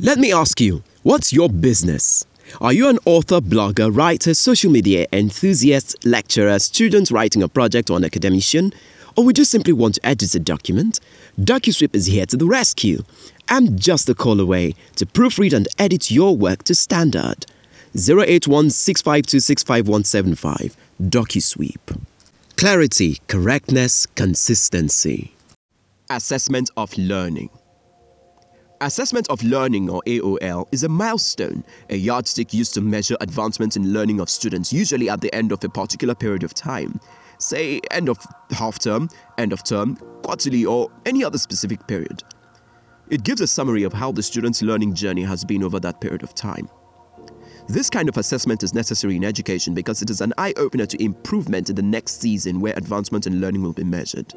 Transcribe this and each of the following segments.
Let me ask you, what's your business? Are you an author, blogger, writer, social media enthusiast, lecturer, student writing a project, or an academician? Or would you simply want to edit a document? DocuSweep is here to the rescue. I'm just a call away to proofread and edit your work to standard. 081 DocuSweep. Clarity, correctness, consistency. Assessment of learning. Assessment of Learning or AOL is a milestone, a yardstick used to measure advancement in learning of students usually at the end of a particular period of time, say end of half term, end of term, quarterly or any other specific period. It gives a summary of how the student's learning journey has been over that period of time. This kind of assessment is necessary in education because it is an eye-opener to improvement in the next season where advancement in learning will be measured.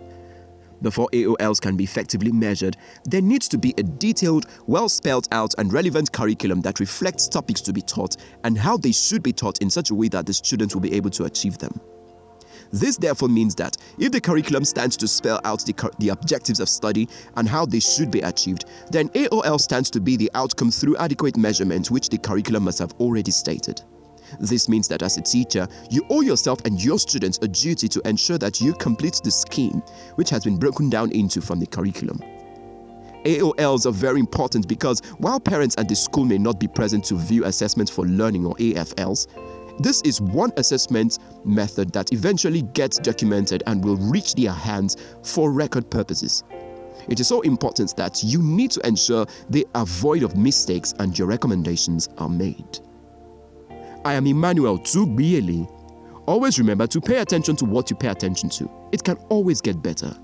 Before AOLs can be effectively measured, there needs to be a detailed, well spelled out, and relevant curriculum that reflects topics to be taught and how they should be taught in such a way that the students will be able to achieve them. This therefore means that if the curriculum stands to spell out the, the objectives of study and how they should be achieved, then AOL stands to be the outcome through adequate measurement which the curriculum must have already stated. This means that as a teacher, you owe yourself and your students a duty to ensure that you complete the scheme which has been broken down into from the curriculum. AOLs are very important because while parents and the school may not be present to view assessments for learning or AFLs, this is one assessment method that eventually gets documented and will reach their hands for record purposes. It is so important that you need to ensure they are void of mistakes and your recommendations are made. I am Emmanuel Tugbieli. Always remember to pay attention to what you pay attention to. It can always get better.